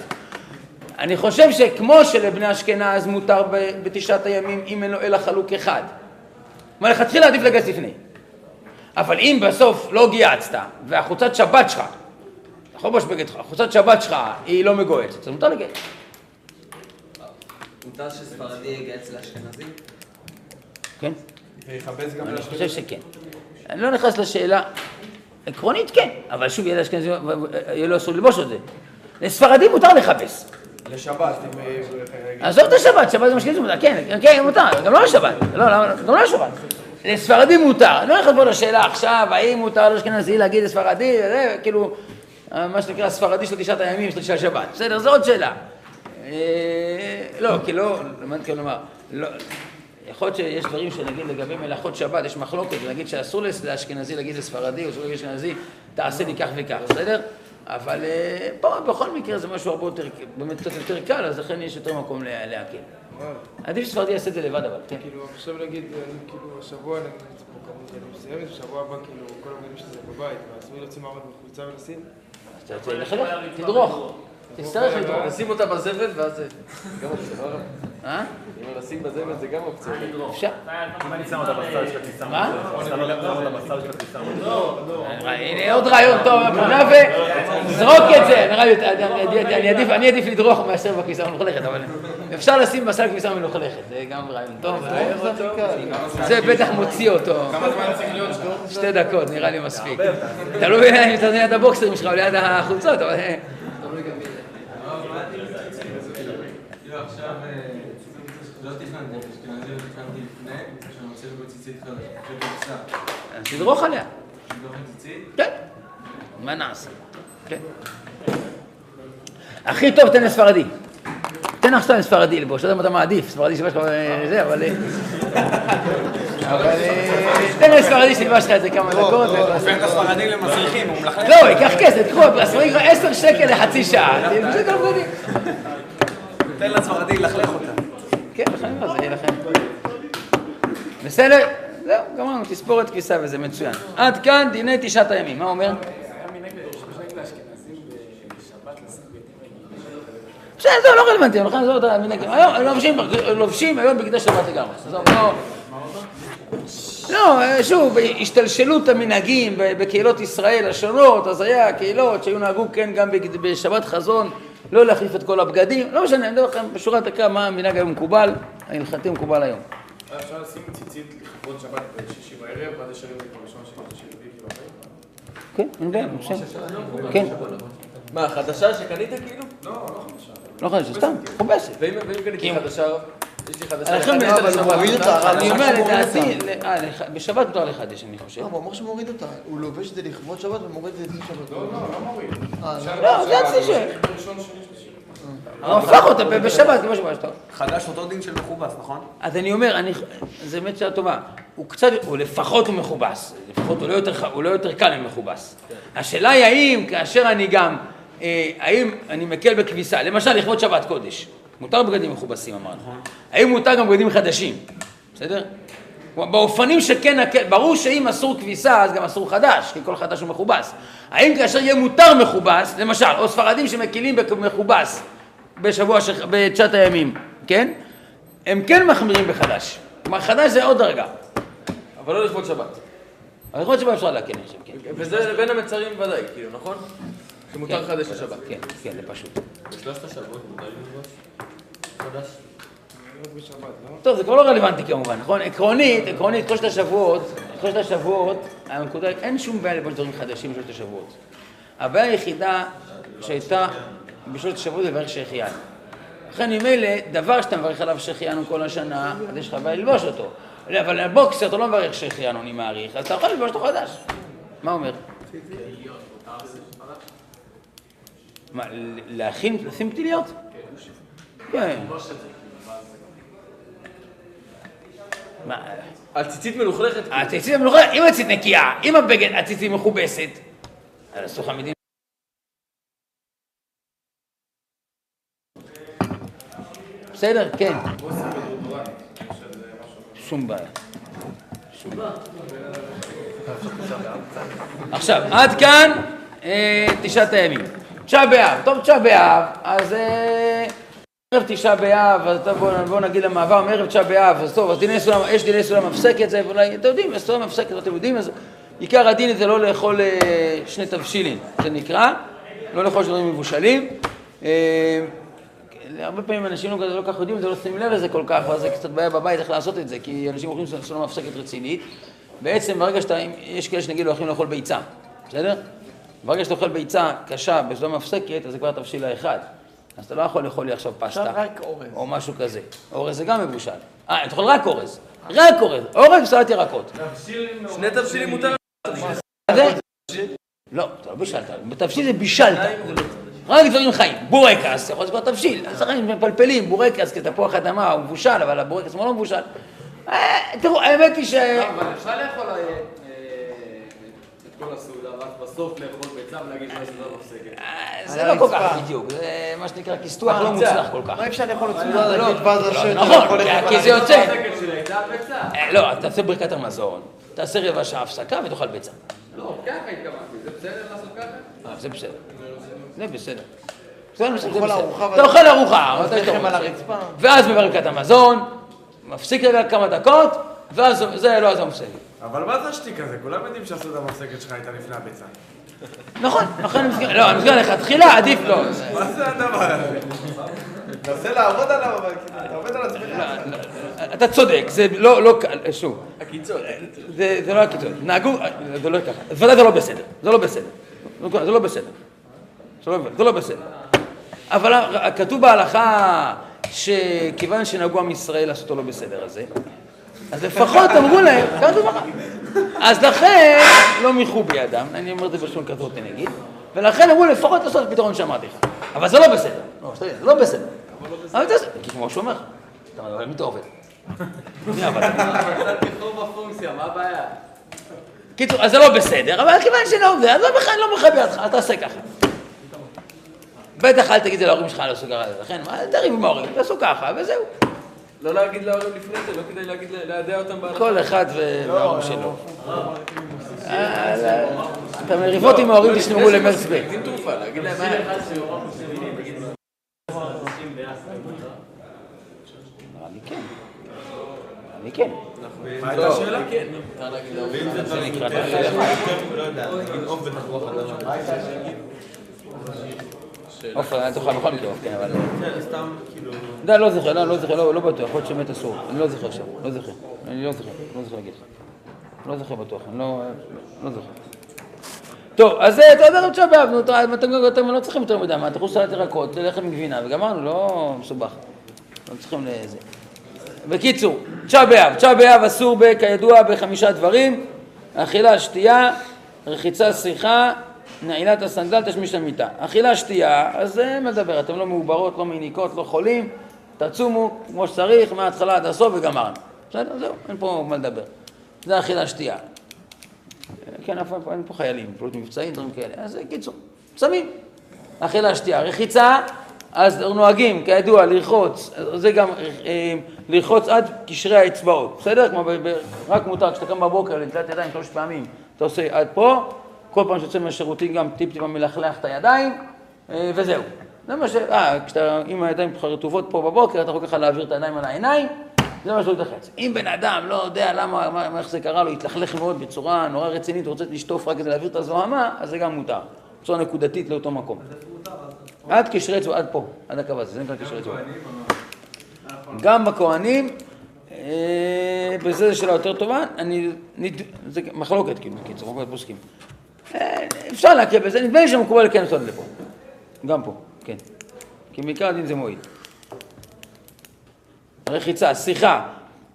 אני חושב שכמו שלבני אשכנז מותר בתשעת הימים, אם אין לו אלא חלוק אחד. כלומר, לכתחילה עדיף לגייס לפני. אבל אם בסוף לא גייצת, והחוצת שבת שלך, אתה יכול לבוש בגד שלך, החוצת שבת שלך היא לא מגויסת, אז מותר לגייס. מותר שספרדי יגייס לאשכנזי? כן? ויכבס גם אני. חושב שכן. אני לא נכנס לשאלה, עקרונית כן, אבל שוב, ילד אשכנזי, יהיה לו אסור ללבוש את זה. לספרדים מותר לכבס. לשבת, עזוב את השבת, שבת זה משכנזי מותר, כן, כן, מותר, גם לא לשבת, לא, לא, גם לא לשבת. לספרדים מותר, אני לא נכנס פה לשאלה עכשיו, האם מותר לאשכנזי להגיד לספרדי, זה כאילו, מה שנקרא ספרדי של תשעת הימים של תשעת שבת, בסדר, זו עוד שאלה. אה, לא, כי לא, אני מתכוון לומר, לא, יכול להיות שיש דברים שנגיד לגבי מלאכות שבת, יש מחלוקת, ונגיד שאסור לאשכנזי להגיד לספרדי, או אסור להגיד לאשכנזי, תעשה לי כך וכך, בסדר? אבל אה, פה בכל מקרה זה משהו הרבה יותר, באמת קצת יותר קל, אז לכן יש יותר מקום לה- להקל. עדיף שספרדי יעשה את זה לבד אבל, כן. כאילו, עכשיו נגיד, אני כאילו, השבוע נגיד, זה פה כמות ילדים מסוימת, בשבוע הבא כאילו, כל הבגדים שלי זה בבית, ואסור לי להוציא מעמד מחולצה ולשים? אז אתה רוצה לחלק, תדרוך. תצטרך לדרוך. נשים אותה בזבל ואז זה... גם אופציה, לא? אה? אם לשים בזבל זה גם אופציה. אפשר. אם אני שם אותה בצד של הכניסה. מה? שם אותה בצד של הכניסה. הנה עוד רעיון טוב, פונה וזרוק את זה. אני- אני- אני עדיף- לדרוך מאשר בכביסה המלוכלכת, אבל אפשר לשים בסל כביסה מלוכלכת, זה גם רעיון טוב. זה בטח מוציא אותו. כמה זמן צריך להיות? שתי דקות, נראה לי מספיק. תלוי אם אתה ליד הבוקסרים שלך או ליד החולצות, אבל... אה, תלוי גם מי זה. כאילו עכשיו, אה, לא תכננתי, אשכנזי לא תכננתי לפני, שאני רוצה לבוא ציצית חדש, פשוט קופסה. אז תדרוך עליה. תדרוך את ציצית? כן. מה נעשה? כן. הכי טוב תן לספרדי. תן עכשיו לספרדי לבוש, לא יודע מה אתה מעדיף, ספרדי שלבש לך אה, זה, אבל... אה, אבל אה, תן לספרדי שילבש לך את זה כמה דקות. הופך את הספרדים למסריחים, הוא מלכלך. לא, ייקח כסף, תקחו, הספרדי כבר עשר שקל לחצי שעה. תן לספרדי ללכלך אותה. כן, לכן זה יהיה לכם. בסדר? זהו, גמרנו, תספורת כביסה וזה מצוין. עד כאן דיני תשעת הימים, מה אומר? בסדר, זה לא רלוונטי, לכן זה לא המנהגים. היום לובשים, היום בגדי שבת לגמרי. לא... לא, שוב, השתלשלות המנהגים בקהילות ישראל השונות, אז היה קהילות שהיו נהגו כן גם בשבת חזון, לא להחליף את כל הבגדים, לא משנה, אני מדבר לכם בשורה דקה מה המנהג היום מקובל, ההלכתי מקובל היום. אפשר לשים ציצית לכבוד שבת בשישי בערב, ואז ישרים את זה בראשון של שישי רביעי כאילו אחרי? כן, בסדר. כן, מה, חדשה שקנית כאילו? לא חדש, סתם, מכובסת. ואם ואם קניתי חדשה, לחדש אבל לשבת. הוא מוריד אותה, הרב, אני אומר, לדעתי, אה, בשבת מותר לחדש, אני חושב. לא, הוא אמר שמוריד אותה. הוא לובש את זה לכבוד שבת ומוריד את זה לפני שבת. לא, לא, לא מוריד. לא, זה הצי ש... הוא הפך אותה בשבת, כמו שבא טוב. חדש אותו דין של מכובס, נכון? אז אני אומר, אני, זו באמת שאלה טובה. הוא קצת, הוא לפחות הוא מכובס. לפחות הוא לא יותר, לא קל ממכובס. השאלה היא האם, כאשר אני גם, אה, האם אני מקל בכביסה, למשל לכבוד שבת קודש, מותר בגדים מכובסים אמרנו. האם מותר גם בגדים חדשים? בסדר? באופנים שכן, ברור שאם אסור כביסה, אז גם אסור חדש, כי כל חדש הוא מכובס. האם כאשר יהיה מותר מכובס, למשל, או ספרדים שמקילים במכובס בשבוע, ש... בתשעת הימים, כן? הם כן מחמירים בחדש. כלומר, חדש זה עוד דרגה. אבל לא לכבוד שבת. אבל להיות שבא אפשר להקל, חושב, כן. וזה בין המצרים ודאי, כאילו, נכון? שמותר כן, לחדש לשבת. כן, כן, זה פשוט. בשלושת השבועות מותר ללבוש? חדש? רק בשבת, לא? טוב, זה כבר לא רלוונטי כמובן, נכון? עקרונית, עקרונית, שלושת השבועות, שלושת השבועות, הנקודה, אין שום בעיה לבוא דברים חדשים בשלושת השבועות. הבעיה היחידה שהייתה בשלושת השבועות זה לברך שהחיינו. לכן ממילא, דבר שאתה מברך עליו שהחיינו כל השנה, אז יש לך בעיה ללבוש אותו. אבל על בוקסר אתה לא מברך שהחיינו, אני מעריך, אז אתה יכול ללבוש אותו חדש. מה אומר? מה, להכין, לשים פתיליות? כן. מה, הציצית מלוכלכת. הציצית המלוכלכת, אם הציצית נקייה, אם הבגד, הציצית מכובסת, אז אסור לך מדים. בסדר? כן. שום בעיה. שום בעיה. עכשיו, עד כאן אה, תשעת הימים. תשעה באב, טוב תשעה באב, אז אה, ערב תשעה באב, אז טוב בואו בוא נגיד למעבר מערב תשעה באב, אז טוב, אז דיני סולם, יש דיני סולם מפסקת, זה אולי, אתם יודעים, יש סולם מפסקת, אתם יודעים, אז עיקר הדין זה לא לאכול אה, שני תבשילים, זה נקרא, לא לאכול שני מבושלים. אה, הרבה פעמים אנשים לא לא כל כך יודעים, זה לא שמים לב לזה כל כך, ואז זה קצת בעיה בבית איך לעשות את זה, כי אנשים אוכלים סולם מפסקת רצינית. בעצם ברגע שאתה, יש כאלה שנגיד לא יכולים לאכול ביצה, בסדר? ברגע שאתה אוכל ביצה קשה בסולם מפסקת, אז זה כבר תבשיל האחד. אז אתה לא יכול לאכול לי עכשיו פסטה. עכשיו רק אורז. או משהו כזה. אורז זה גם מבושל. אה, אתה אוכל רק אורז. רק אורז. אורז וסלט ירקות. שני תבשילים מותר. זה? לא, אתה לא בישלת. בתבשיל זה בישלת. רק דברים חיים. בורקס, יכול להיות כבר תבשיל. אז חיים מפלפלים, בורקס כתפוח אדמה, הוא מבושל, אבל הבורקס הוא לא מבושל. אה, תראו, האמת היא ש... אבל אפשר לאכול אה, כל הסעודה, ואז בסוף לאכול ביצה ולהגיד מה זה לא מפסקת. אה, זה לא כל כך בדיוק, זה מה שנקרא כיסטוח לא מוצלח כל כך. מה אפשר לאכול את סעודה להגיד ואז השם נכון, כי זה יוצא. אה, לא, אתה תעשה ברכת המזון, תעשה רבע שעה הפסקה ותאכל ביצה. לא, ככה התכוונתי. זה בסדר לעשות ככה? אה, זה בסדר. זה בסדר. אתה אוכל ארוחה. ואז בברכת המזון, מפסיק רגע כמה דקות, ואז זה לא אז מפסיק. אבל מה זה השתיק הזה? כולם יודעים שהסעודה המפסקת שלך הייתה לפני הביצה. נכון, מסכים, לא, אני מסכים לכתחילה, עדיף לא. מה זה הדבר הזה? נסה לעבוד עליו, אבל כאילו, אתה עובד על עצמך. אתה צודק, זה לא, לא, קל, שוב, הקיצון. זה לא הקיצון, נהגו, זה לא ככה, ודאי זה לא בסדר, זה לא בסדר, זה לא בסדר, זה לא- לא בסדר. אבל כתוב בהלכה שכיוון שנהגו עם ישראל לעשות אותו לא בסדר הזה, אז לפחות אמרו להם, כתוב בהלכה. אז לכן לא מיחו בידם, אני אומר את זה בלשון כזאת נגיד, ולכן אמרו לפחות לעשות את הפתרון שאמרתי לך. אבל זה לא בסדר, לא, שתגיד, זה לא בסדר. אבל זה, כי כמו שהוא אומר, אתה מי אתה עובד? קיצור, אז זה לא בסדר, אבל כיוון שלא זה, אז לא לא מכבה אותך, אל תעשה ככה. בטח אל תגיד את זה להורים שלך, לא עשו ככה, לכן, מה, תריב עם ההורים, תעשו ככה, וזהו. לא להגיד להורים לפני זה, לא כדאי להגיד, להדע אותם בהלכה. כל אחד וההורים שלו. אה, לא. את המריבות עם ההורים תשמרו למרץ ב'. להקדים תרופה, להגיד להם מה היה. אני כן. אני כן. מה הייתה השאלה? כן. ואם זה דברים יותר. לא יודע, נגיד עוף בתפוח אדמה. עופר, אני תאכל בכל מקרה, כן, אבל... סתם כאילו... לא, לא זוכר, לא, לא זוכר, לא לא בטוח, יכול להיות שבאמת אסור. אני לא זוכר עכשיו, לא זוכר. אני לא זוכר, לא זוכר להגיד לך. לא זוכר בטוח, אני לא... לא זוכר. טוב, אז אתה יודע, תשעה באב, נו, אתם לא צריכים יותר מדי, מה, יכול סלט ירקות, לחם עם גבינה, וגמרנו, לא מסובך. לא צריכים לזה. בקיצור, תשעה באב, תשעה באב אסור כידוע בחמישה דברים, אכילה, שתייה, רחיצה, שיחה, נעילת הסנדל, תשמיש המיטה. אכילה, שתייה, אז זה מה לדבר, אתם לא מעוברות, לא מניקות, לא חולים, תצומו כמו שצריך, מההתחלה עד הסוף וגמרנו. בסדר, זהו, אין פה מה לדבר. זה אכילה, שתייה. כן, אף פעם אין פה חיילים, פעולות מבצעים, דברים כאלה. אז קיצור, צמים. אכילה, שתייה. רחיצה, אז נוהגים, כידוע, לרחוץ, זה גם אה, לרחוץ עד קשרי האצבעות, בסדר? כמו ב, ב, רק מותר, כשאתה קם בבוקר לנטילת ידיים שלוש פעמים, אתה עושה עד פה, כל פעם שיוצא מהשירותים גם טיפ-טיפה מלכלך את הידיים, אה, וזהו. זה מה ש... אה, כשאתה עם הידיים שלך רטובות פה בבוקר, אתה יכול ככה להעביר את הידיים על העיניים, זה מה שהוא יתלחץ. אם בן אדם לא יודע למה, מה, איך זה קרה לו, התלכלך מאוד בצורה נורא רצינית, רוצה לשטוף רק כדי להעביר את הזוהמה, אז זה גם מותר. בצורה נקודתית לאותו מקום. עד קשרי אצבע, עד פה, עד הקו הזה, זה נקרא קשרי אצבע. גם בכהנים, אה, בזה זו שאלה יותר טובה, אני. זה מחלוקת כאילו, בקיצור, מחלוקת פוסקים. אה, אפשר להקל בזה, נדמה לי שמקובל כן לעשות לפה. גם פה, כן. כי בעיקר הדין זה מועיל. רחיצה, שיחה.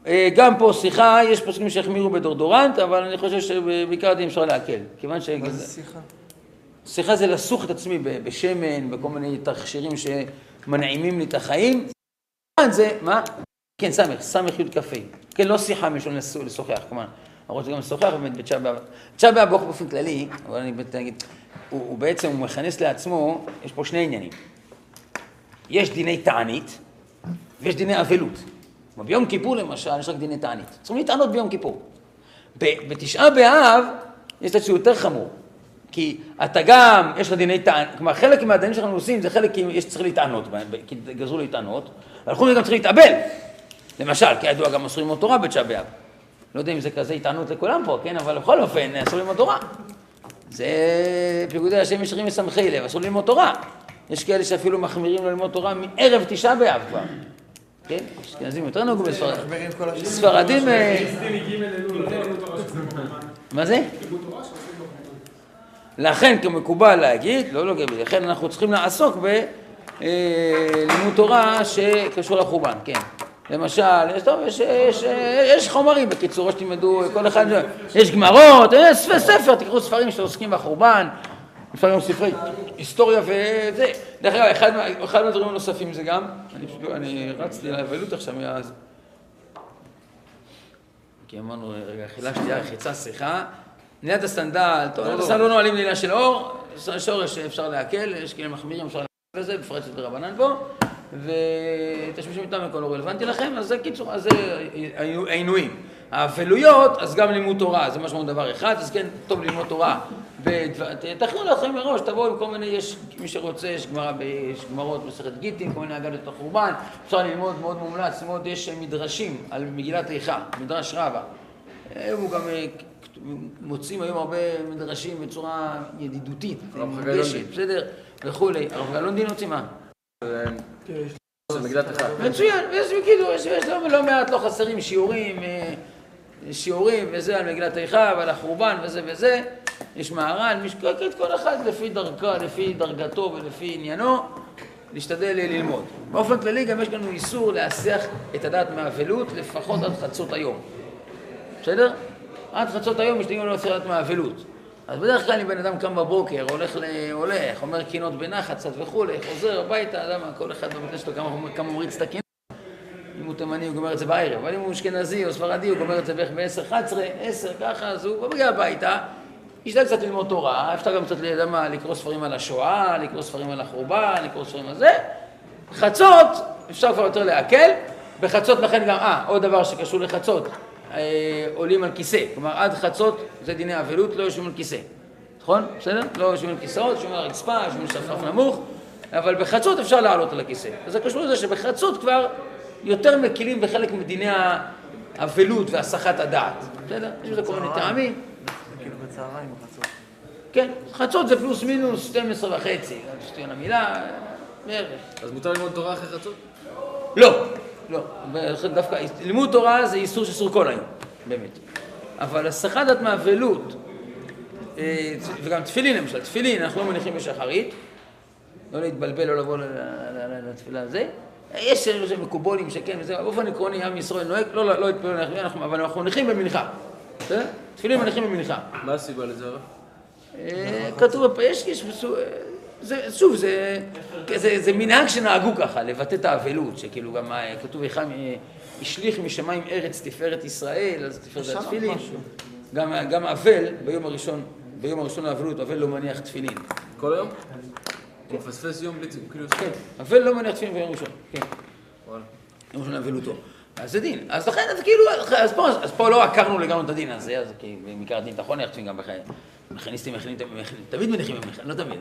אה, גם פה שיחה, יש פוסקים שהחמירו בדורדורנט, אבל אני חושב שבעיקר הדין אפשר להקל. כיוון ש... מה זה שיחה? שיחה זה לסוך את עצמי בשמן, בכל מיני תכשירים שמנעימים לי את החיים. זה, מה? כן, סמך, סמך י' כ"ה. כן, לא שיחה מלשון לשוחח, כלומר, אנחנו רוצים גם לשוחח באמת בתשעה באב. תשעה באב באופן כללי, אבל אני באמת אגיד, הוא, הוא בעצם, הוא מכנס לעצמו, יש פה שני עניינים. יש דיני תענית, ויש דיני אבלות. ביום כיפור למשל, יש רק דיני תענית. צריכים להתענות ביום כיפור. בתשעה באב, יש את זה יותר חמור. כי אתה גם, יש לך דיני טענות, כלומר חלק מהדינים שאנחנו עושים זה חלק יש צריך להתענות בהם, כי גזרו להתענות, אבל מזה גם צריך להתאבל. למשל, כידוע גם אסור ללמוד תורה בתשעה באב. לא יודע אם זה כזה התענות לכולם פה, כן? אבל בכל אופן, אסור ללמוד תורה. זה פיקודי השם ישרים משמחי לב, אסור ללמוד תורה. יש כאלה שאפילו מחמירים לו ללמוד תורה מערב תשעה באב כבר. כן? אשכנזים יותר נהוגו בספרדים. ספרדים... אה, מה זה? לכן כמקובל להגיד, לא לא גבי, לכן אנחנו צריכים לעסוק בלימוד תורה שקשור לחורבן, כן. למשל, יש, טוב, יש, יש, יש חומרים בקיצור, שתלמדו, כל אחד, יש גמרות, יש ספר, תקראו ספרים שעוסקים בחורבן, לפעמים ספרי היסטוריה וזה. דרך אגב, אחד, אחד מהדברים הנוספים זה גם, אני פשוט, אני רצתי לאבלות עכשיו מאז, כי אמרנו, רגע, חילשתי רחיצה, שיחה. מניעת הסנדל, טוב, מניעת הסנדל לא נועלים לעניין של אור, שורש אפשר להקל, יש כאלה מחמירים, אפשר להקל בזה, בפרט שזה רבנן פה, ותשמישים איתם הכל לא רלוונטי לכם, אז זה קיצור, אז זה העינויים. האבלויות, אז גם לימוד תורה, זה משמעות דבר אחד, אז כן, טוב ללמוד תורה. תכנו לכם מראש, תבואו עם כל מיני, יש מי שרוצה, יש גמרא, יש גמרות מסכת גיטין, כל מיני אגדות החורבן, אפשר ללמוד, מאוד מומלץ, ללמוד, יש מדרשים על מגילת איכה, מדרש רבה. הוא גם מוצאים היום הרבה מדרשים בצורה ידידותית, מונגשת, בסדר, וכולי. הרב גלון הוציא מה? מצוין, ויש בקידור, יש לא מעט, לא חסרים שיעורים, שיעורים וזה על מגילת איכה ועל החורבן וזה וזה. יש מהר"ל, משקקת כל אחד לפי דרכה, לפי דרגתו ולפי עניינו, להשתדל ללמוד. באופן כללי גם יש לנו איסור להסיח את הדעת מהאבלות לפחות עד חצות היום. בסדר? עד חצות היום משתגעים לו סרט מהאבלות. אז בדרך כלל אם בן אדם קם בבוקר, הולך, ל... הולך, אומר קינות בנחת קצת וכולי, חוזר הביתה, למה כל אחד במקרה שלו כמה מריץ את הקינות. אם הוא תימני הוא גומר את זה בערב, אבל אם הוא אשכנזי או ספרדי הוא גומר את זה בערך ב-10-11, 10 ככה, אז הוא מגיע הביתה, ישתדל קצת ללמוד תורה, אפשר גם קצת למה, לקרוא ספרים על השואה, לקרוא ספרים על החורבן, לקרוא ספרים על זה. חצות, אפשר כבר יותר להקל, בחצות לכן גם, אה, עוד דבר שקשור לחצות, אה, עולים על כיסא. כלומר, עד חצות זה דיני אבלות, לא יושבים על כיסא. נכון? בסדר? לא יושבים על כיסאות, יושבים על הרצפה, יושבים על שפף נמוך, אבל בחצות אפשר לעלות על הכיסא. אז זה קשור לזה שבחצות כבר יותר מקילים בחלק מדיני האבלות והסחת הדעת. בסדר? יש בזה כל מיני טעמים. כאילו בצהריים. כן, חצות זה פלוס מינוס 12 וחצי, שטויון המילה, בערך. אז מותר ללמוד תורה אחרי חצות? לא, לא, דווקא לימוד תורה זה איסור שאסור כל היום, באמת. אבל הסחת דעת מאבלות, אה, וגם תפילין למשל, תפילין אנחנו לא מניחים בשחרית, לא להתבלבל, לא לבוא לתפילה הזה. יש מקובולים שכן, וזה, באופן עקרוני עם ישראל נוהג, לא, לא התפלל, אבל אנחנו מניחים במנחה. תפילין מניחים במנחה. מה הסיבה לזה? אה, כתוב, יש, יש, זה, שוב, זה, זה, זה מנהג שנהגו ככה, לבטא את האבלות, שכאילו גם כתוב, השליך משמיים ארץ תפארת ישראל, אז תפארת התפילין. גם, גם אבל, ביום הראשון, ביום הראשון לאבלות, אבל לא מניח תפילין. כל היום? הוא מפספס יום בלי כאילו... כן, אבל לא מניח תפילין ביום ראשון, כן. יום ראשון אבלותו. אז זה דין. אז לכן, אז כאילו, אז פה, אז פה לא עקרנו לגמרי את הדין הזה, אז כי בעיקר הדין להניח תפילין גם בחיי. מכניסטים מכינים, תמיד מניחים במנחה, לא תמיד.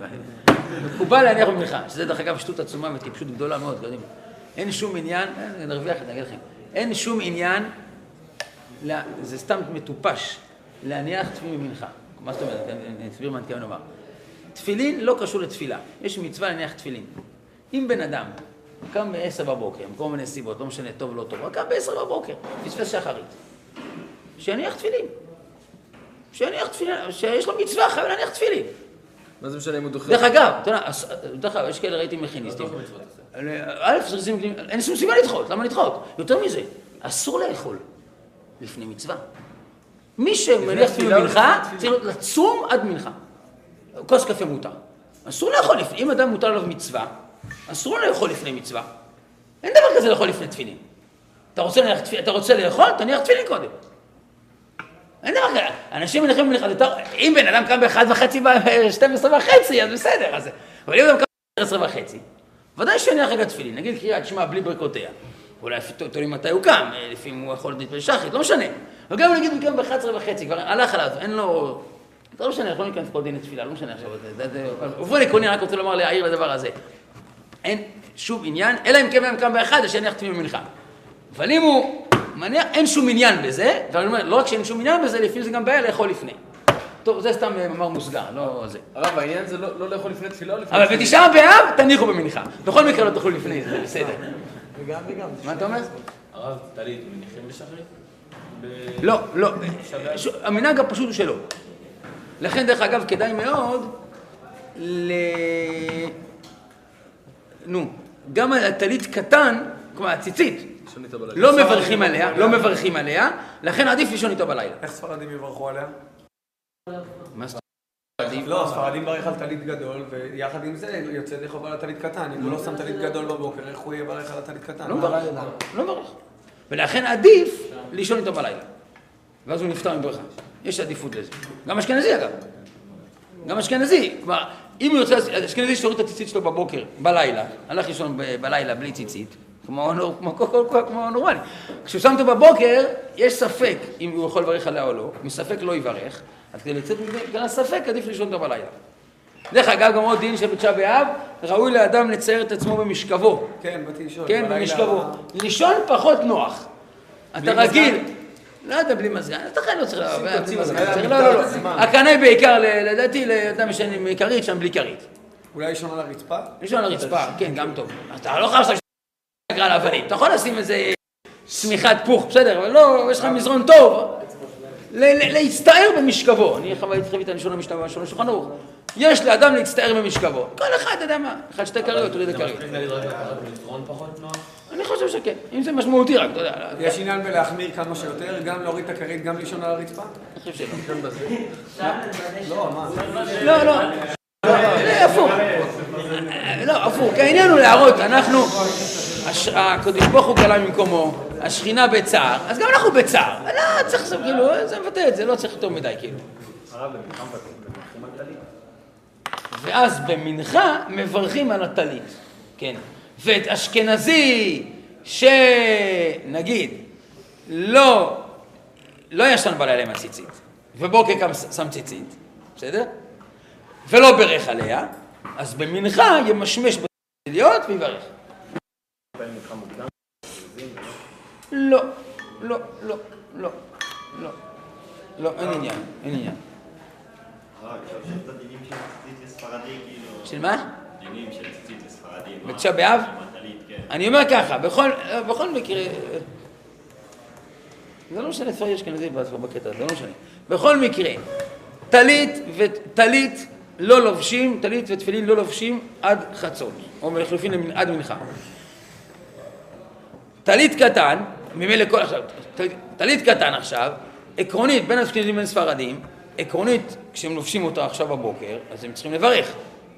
מקובל להניח במנחה, שזה דרך אגב שטות עצומה וטיפשות גדולה מאוד, אתם יודעים. אין שום עניין, נרוויח, אני אגיד לכם, אין שום עניין, זה סתם מטופש, להניח תפילין במנחה. מה זאת אומרת? אני אני אסביר מה אני מתכוון לומר. תפילין לא קשור לתפילה, יש מצווה להניח תפילין. אם בן אדם קם ב-10 בבוקר, מכל מיני סיבות, לא משנה טוב או לא טוב, הוא קם ב-10 בבוקר, פספס שחרית. שיניח תפילין. שיניח תפילין, שיש לו מצווה, חייב להניח תפילין. מה זה משנה אם הוא דוחה? דרך אגב, אתה יודע, אז- דרך אגב, יש כאלה ראיתי מכיניסטים. א', זה עושים- אין שום סיבה לדחות, למה לדחות? יותר מזה, אסור לאכול לפני מצווה. מי שמניח תפילין במנחה, צריך לצום עד מנחה. כוס קפה מותר. אסור לאכול לפני, אם אדם מותר עליו מצווה, אסור לאכול לפני מצווה. אין דבר כזה לאכול לפני תפילין. אתה רוצה, להניח אתה רוצה לאכול, תניח תפילין קודם. אין דבר כזה, אנשים מניחים יותר- אם בן אדם קם באחד וחצי, ב-12 וחצי, אז בסדר, אז... אבל אם אדם קם ב-12 וחצי, ודאי שיניח רגע תפילין, נגיד קריאת שמע בלי ברכותיה. אולי תלוי מתי הוא קם, אה, לפעמים הוא יכול להתפלל שחרית, לא משנה. אבל גם נגיד הוא קם ב-11 וחצי, כבר הלך עליו, אין לו... לא משנה, אנחנו לא ניכנס פה דיני תפילה, לא משנה עכשיו. באופן עקרוני, רק רוצה לומר, להעיר לדבר הזה. אין שום עניין, אלא אם כן בן אדם קם באחד, שיניח תפילין במנחה. אבל אם הוא מניח, אין שום עניין בזה, ואני אומר, לא רק שאין שום עניין בזה, לפעמים זה גם בעיה לאכול לפני. טוב, זה סתם אה, מאמר מוסגר, לא זה. הרב, העניין זה לא לא לאכול לפני תפילה או לפני אבל? בתשעה באב, תניחו במנחה. בכל מקרה לא תאכלו לפני, זה בסדר. וגם וגם. מה אתה אומר? הרב, טלית, מניחים בשחרית? לא, לא. המנהג הפשוט הוא שלא. לכן, דרך אגב, כדאי מאוד ל... נו, גם על הטלית קטן, כלומר הציצית. לא מברכים עליה, לא מברכים עליה, לכן עדיף לישון איתו בלילה. איך ספרדים יברכו עליה? מה זאת לא, הספרדים ברך על טלית גדול, ויחד עם זה יוצא ידי חובה על הטלית קטן. אם הוא לא שם טלית גדול בבוקר, איך הוא יברך על הטלית קטן? לא מברך, לא מברך. ולכן עדיף לישון איתו בלילה. ואז הוא נפטר מברכה. יש עדיפות לזה. גם אשכנזי אגב. גם אשכנזי. כלומר, אם הוא יוצא, אשכנזי שהוריד את הציצית שלו בבוקר, בלילה, הלך לישון ב- בלילה בלי ציצית, כמו, כמו, כמו, כמו, כמו נורמלי. כשהוא שם אותו בבוקר, יש ספק אם הוא יכול לברך עליה או לא, מספק לא יברך, אז כדי לצאת בגלל הספק עדיף לישון אותו בלילה. דרך אגב, גם עוד דין של בתשעה באב, ראוי לאדם לצייר את עצמו במשכבו. כן, באתי לשאול. כן, במשכבו. לישון פחות נוח. אתה רגיל. לא יודע, בלי מזגן. אתה חייב לא צריך... צריך- לא, לא, לא. הקנה בעיקר, לדעתי, לאדם ישן עם כרית, שם בלי כרית. אולי לישון על הרצפה? לישון על הרצפה, כן, גם טוב. אתה לא חייב לעשות על האבנים. אתה יכול לשים איזה שמיכת פוך, בסדר, אבל לא, יש לך מזרון טוב. ל- ל- להצטער במשכבו. אני חוויתי את הלשון המשנה בלשון השולחן ערוך. יש לאדם להצטער במשכבו. כל אחד, אתה יודע מה, אחד שתי כריות, תוריד את הכריות. להגיד רק לקחת מזרון פחות נוח? אני חושב שכן, אם זה משמעותי רק, אתה יודע. יש עניין בלהחמיר כמה שיותר, גם להוריד את הכרית, גם לישון על הרצפה? אני חושב שלא. לא, מה? לא, לא. זה הפוך. לא, הפוך. כי העניין הוא להראות, אנחנו, הקדוש ברוך הוא גלה ממקומו, השכינה בצער, אז גם אנחנו בצער. לא, צריך, לעשות, כאילו, זה מבטא את זה, לא צריך יותר מדי, כאילו. הרב, טלית? ואז במנחה מברכים על הטלית, כן. ואת אשכנזי, שנגיד, לא, לא ישן בלילה עם הציצית, ובוקר קם שם ציצית, בסדר? ולא בירך עליה, אז במנחה ימשמש בתליות ויברך. לא, לא, לא, לא, לא, לא, אין עניין, אין עניין. רק עכשיו את הדינים של ציצית לספרדי, כאילו... של מה? דינים של ציצית לספרדי. מה? בתשעה באב? כן. אני אומר ככה, בכל, בכל מקרה, זה לא משנה ספר אשכנזי בקטע הזה, זה לא משנה. בכל מקרה, טלית וטלית לא לובשים, טלית ותפילין לא לובשים עד חצות, או לחלופין עד מנחה. טלית קטן, ממילא כל עכשיו, טלית- קטן עכשיו, עקרונית בין אשכנזים לבין ספרדים, עקרונית כשהם לובשים אותו עכשיו בבוקר, אז הם צריכים לברך.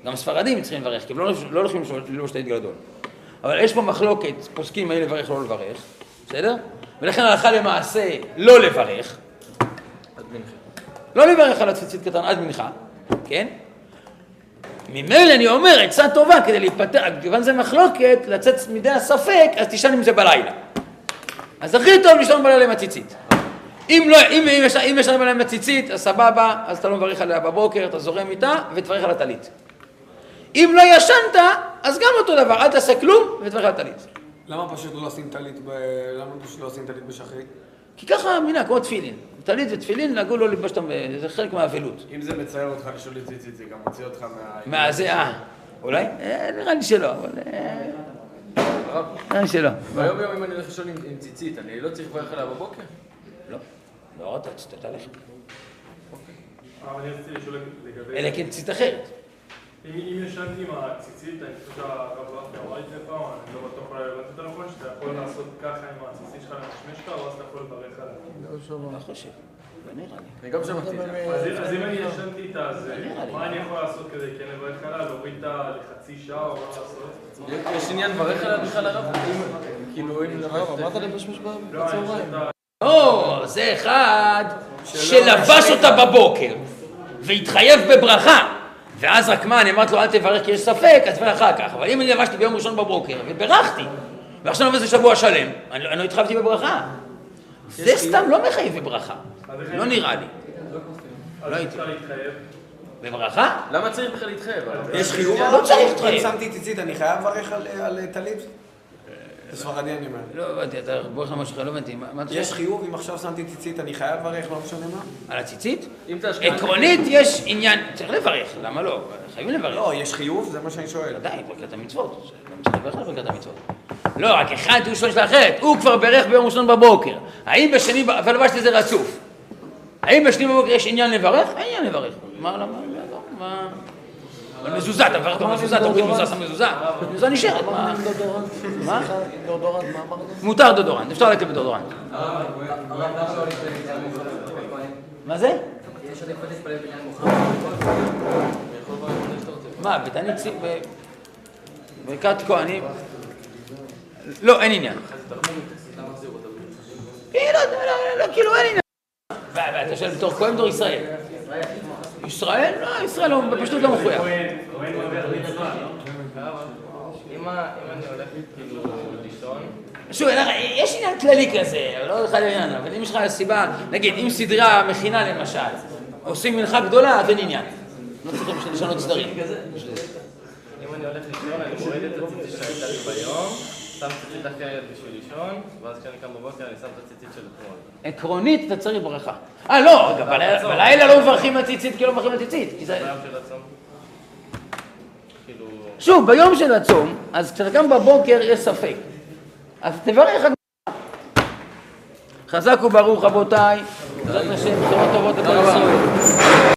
גם הספרדים צריכים לברך, כי הם לא, לא הולכים ללבוש טלית גדול. אבל יש פה מחלוקת, פוסקים האם לברך או לא לברך, בסדר? ולכן הלכה למעשה לא לברך, עד מנחה. לא לברך על הציצית קטן עד מנחה, כן? ממילא אני אומר, עצה טובה כדי להיפטר, כיוון זה מחלוקת, לצאת מידי הספק, אז תישן עם זה בלילה. אז הכי טוב לישון בלילה עם הציצית. אם לא, אם, אם, יש, אם ישנים בלילה עם הציצית, אז סבבה, אז אתה לא מברך עליה בבוקר, אתה זורם איתה, ותברך על הטלית. אם לא ישנת, אז גם אותו דבר, אל תעשה כלום, ותברך על הטלית. למה פשוט לא עושים טלית ב... למה פשוט לא עושים טלית בשחרית? כי ככה המנהג, כמו תפילין. טלית ותפילין, נהגו לא ללבוש אותם, זה חלק מהאבלות. אם זה מצער אותך לשאול את ציצית, זה גם מוציא אותך מה... מה זה, אה, אולי? אה, נראה לי שלא, אבל... אה, נראה לי שלא. ביום יום אם אני הולך לישון עם ציצית, אני לא צריך לברך עליה בבוקר? לא. לא, אתה תלך. אבל אני רציתי לשאול לגבי... אלא כן ציצית אחרת. אם ישנתי עם הציצית, אני חושב שהרב רפי אמר לפני פעם, אני לא בטוח אולי הבנתי יותר נכון, שאתה יכול לעשות ככה עם הציצית שלך למשמש שלך, ואז אתה יכול לברך עליה. לא חושב. לא נראה לי. אני גם שמעתי את זה. אז אם אני ישנתי איתה, אז מה אני יכול לעשות כדי כן לברך עליה? להוריד אותה לחצי שעה או מה לעשות? יש עניין לברך עליה בכלל הרב? כאילו אם... אמרת לבשמש לא, ישנתה... או, זה אחד שלבש אותה בבוקר והתחייב בברכה ואז רק מה, אני אמרתי לו אל תברך כי יש ספק, אז תברך אחר כך אבל אם אני לבשתי ביום ראשון בבוקר וברכתי ועכשיו אני עובד שבוע שלם, אני לא- אני לא התחייבתי בברכה זה סתם לא מחייב בברכה, לא נראה לי לא הייתי. בברכה? למה צריך בכלל להתחייב? יש חיוב? לא צריך להתחייב. שמתי ציצית, אני חייב לברך על- על טלית? בספרדי אני אומר. לא הבנתי, אתה בורך למשהו אחר, לא הבנתי, מה מה יש? חיוב אם עכשיו שמתי ציצית, אני חייב לברך, לא משנה מה? על הציצית? עקרונית יש עניין, צריך לברך, למה לא? חייבים לברך לא, יש חיוב? זה מה שאני שואל. ודאי, ברכת המצוות, גם צריך לברך על ברכת המצוות. לא, רק אחד הוא שואל שאלה אחרת, הוא כבר בירך ביום ראשון בבוקר. האם בשני, ב- ולבשתי זה רצוף. האם בשני בבוקר יש עניין לברך? אין עניין לברך. מה, למה, לא, מה... אבל מזוזה, אתה מברך במזוזה, אתה מוריד מזוזה, שם מזוזה, מזוזה נשארת, מה? מה? דורדורנט, מה אמרת? מותר דודורנט, אפשר לתת בדודורנט. מה זה? מה, בתענית ברכת כהנים? לא, אין עניין. אה, לא, לא, לא, כאילו אין עניין. ואתה שואל בתור כהן בתור ישראל. ישראל? לא, ישראל לא, בפשטות לא מחויב. אם אני הולך לישון, שוב, יש עניין כללי כזה, לא אחד העניין, אבל אם יש לך סיבה, נגיד, אם סדרה מכינה למשל, עושים מנחה גדולה, אז אין עניין. לא צריכים לשנות סדרים. אם אני הולך לישון, אני מוריד את הציצית שהייתה לי ביום, שם ציצית אחרת בשביל לישון, ואז כשאני קם בבוקר אני שם את הציצית של אתמול. עקרונית אתה צריך ברכה. אה, לא, בלילה- לא מברכים הציצית כי לא מברכים של הצום. כאילו... שוב, ביום של הצום, אז כשאתה קם בבוקר יש ספק. אז תברך הגמרא. חזק וברוך רבותיי, בעזרת השם, בשורות טובות לכל ישראל.